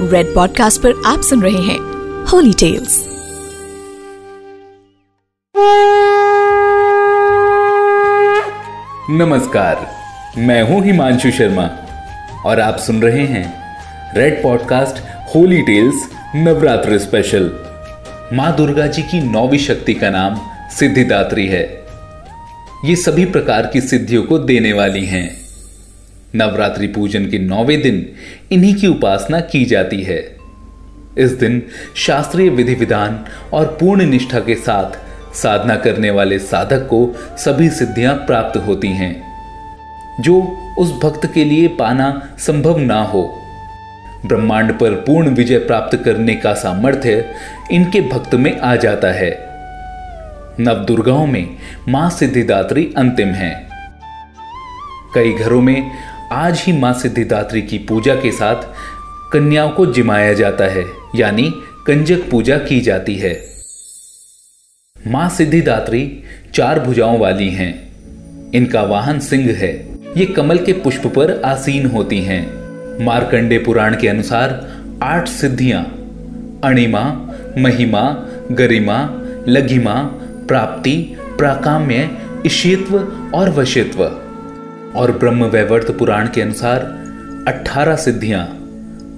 Red podcast पर आप सुन रहे हैं होली टेल्स नमस्कार, मैं हूँ हिमांशु शर्मा और आप सुन रहे हैं red podcast holy tales Navratra special माँ दुर्गा जी की नौवीं शक्ति का नाम सिद्धिदात्री है। ये सभी प्रकार की सिद्धियों को देने वाली हैं। नवरात्रि पूजन के नौवे दिन इन्हीं की उपासना की जाती है। इस दिन शास्त्रीय विधि विधान और पूर्ण निष्ठा के साथ साधना करने वाले साधक को सभी सिद्धियाँ प्राप्त होती हैं, जो उस भक्त के लिए पाना संभव ना हो। ब्रह्मांड पर पूर्ण विजय प्राप्त करने का सामर्थ्य इनके भक्त में आ जाता है। नव दुर्गाओं में माँ सिद्धिदात्री अंतिम है। कई घरों में आज ही माँ सिद्धिदात्री की पूजा के साथ कन्याओं को जिमाया जाता है, यानी कंजक पूजा की जाती है। माँ सिद्धिदात्री चार भुजाओं वाली हैं। इनका वाहन सिंह है। ये कमल के पुष्प पर आसीन होती हैं। मारकंडे पुराण के अनुसार आठ सिद्धियाँ, अणिमा, महिमा, गरिमा, लघिमा, प्राप्ति, प्राकाम्य इशित्व और वशित्व और ब्रह्म वैवर्त पुराण के अनुसार अठारह सिद्धियाँ,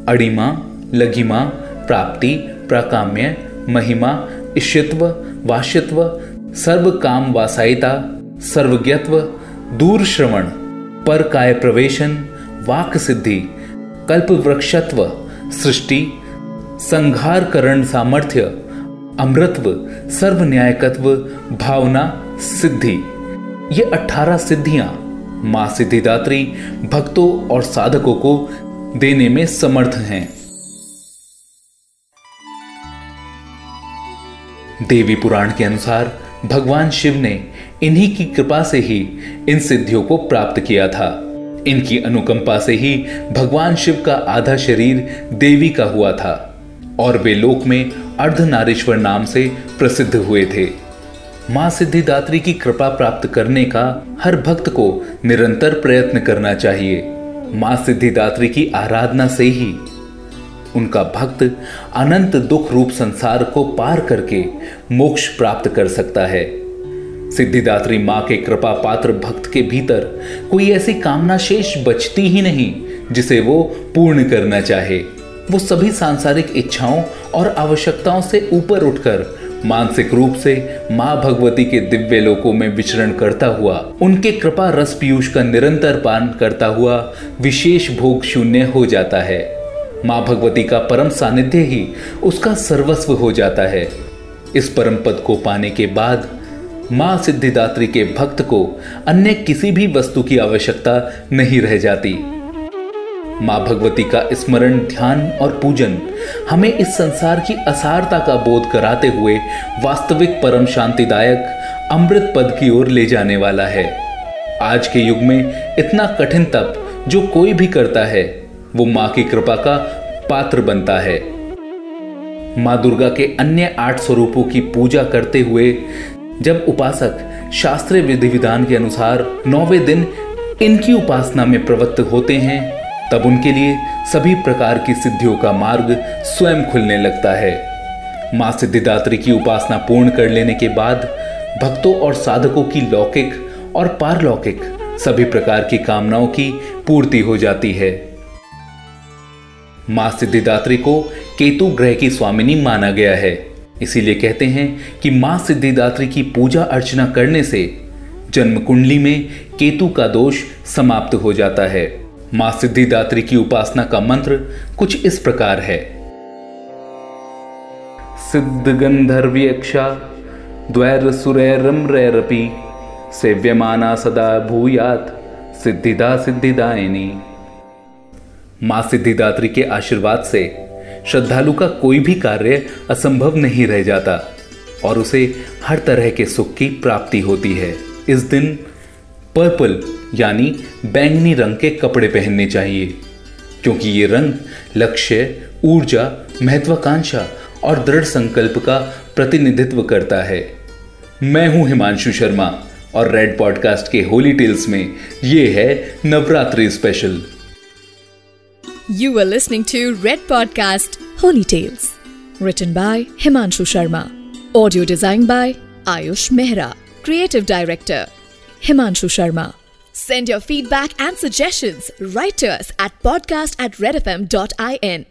अड़िमा, लघिमा, प्राप्ति, प्राकाम्य, महिमा इशित्व वाशित्व सर्व काम वासायिता, सर्वज्ञत्व दूर श्रवण पर काय प्रवेशन, वाक सिद्धि कल्प वृक्षत्व सृष्टि संघार करण सामर्थ्य अमृतत्व सर्व न्यायकत्व भावना, सिद्धि। ये अठारह सिद्धियाँ माँ सिद्धिदात्री भक्तों और साधकों को देने में समर्थ हैं। देवी पुराण के अनुसार भगवान शिव ने इन्हीं की कृपा से ही इन सिद्धियों को प्राप्त किया था। इनकी अनुकंपा से ही भगवान शिव का आधा शरीर देवी का हुआ था और वे लोक में अर्धनारीश्वर नाम से प्रसिद्ध हुए थे। माँ सिद्धिदात्री की कृपा प्राप्त करने का हर भक्त को निरंतर प्रयत्न करना चाहिए। माँ सिद्धिदात्री की आराधना से ही उनका भक्त अनंत दुख रूप संसार को पार करके मोक्ष प्राप्त कर सकता है। सिद्धिदात्री माँ के कृपा पात्र भक्त के भीतर कोई ऐसी कामना शेष बचती ही नहीं, जिसे वो पूर्ण करना चाहे। वो सभी सांसारिक इच्छाओं और आवश्यकताओं से ऊपर उठकर मानसिक रूप से माँ भगवती के दिव्य लोकों में विचरण करता हुआ, उनके कृपा रस पीयूष का निरंतर पान करता हुआ विशेष भोग शून्य हो जाता है। माँ भगवती का परम सानिध्य ही उसका सर्वस्व हो जाता है। इस परम पद को पाने के बाद माँ सिद्धिदात्री के भक्त को अन्य किसी भी वस्तु की आवश्यकता नहीं रह जाती। माँ भगवती का स्मरण, ध्यान और पूजन हमें इस संसार की असारता का बोध कराते हुए वास्तविक परम शांतिदायक अमृत पद की ओर ले जाने वाला है। आज के युग में इतना कठिन तप जो कोई भी करता है, वो माँ की कृपा का पात्र बनता है। माँ दुर्गा के अन्य आठ स्वरूपों की पूजा करते हुए जब उपासक शास्त्रीय विधि विधान के अनुसार नौवे दिन इनकी उपासना में प्रवृत्त होते हैं तब उनके लिए सभी प्रकार की सिद्धियों का मार्ग स्वयं खुलने लगता है। माँ सिद्धिदात्री की उपासना पूर्ण कर लेने के बाद भक्तों और साधकों की लौकिक और पारलौकिक सभी प्रकार की कामनाओं की पूर्ति हो जाती है। माँ सिद्धिदात्री को केतु ग्रह की स्वामिनी माना गया है। इसीलिए कहते हैं कि माँ सिद्धिदात्री की पूजा अर्चना करने से जन्म कुंडली में केतु का दोष समाप्त हो जाता है। माँ सिद्धिदात्री की उपासना का मंत्र कुछ इस प्रकार है। सिद्ध गंधर्व्यक्षा द्वैर सुरैरम रैरपी सेव्यमाना सदा भूयात सिद्धिदा सिद्धिदायनी। माँ सिद्धिदात्री के आशीर्वाद से श्रद्धालु का कोई भी कार्य असंभव नहीं रह जाता और उसे हर तरह के सुख की प्राप्ति होती है। इस दिन पर्पल, यानी बैंगनी रंग के कपड़े पहनने चाहिए, क्योंकि ये रंग लक्ष्य, ऊर्जा, महत्वाकांक्षा और दृढ़ संकल्प का प्रतिनिधित्व करता है। मैं हूँ हिमांशु शर्मा और रेड पॉडकास्ट के होली टेल्स में ये है Navratri special you are listening to red podcast holy tales return by Himanshu Sharma audio design by Ayush Mehra creative director Himanshu Sharma. Send your feedback and suggestions right to us at podcast at redfm.in.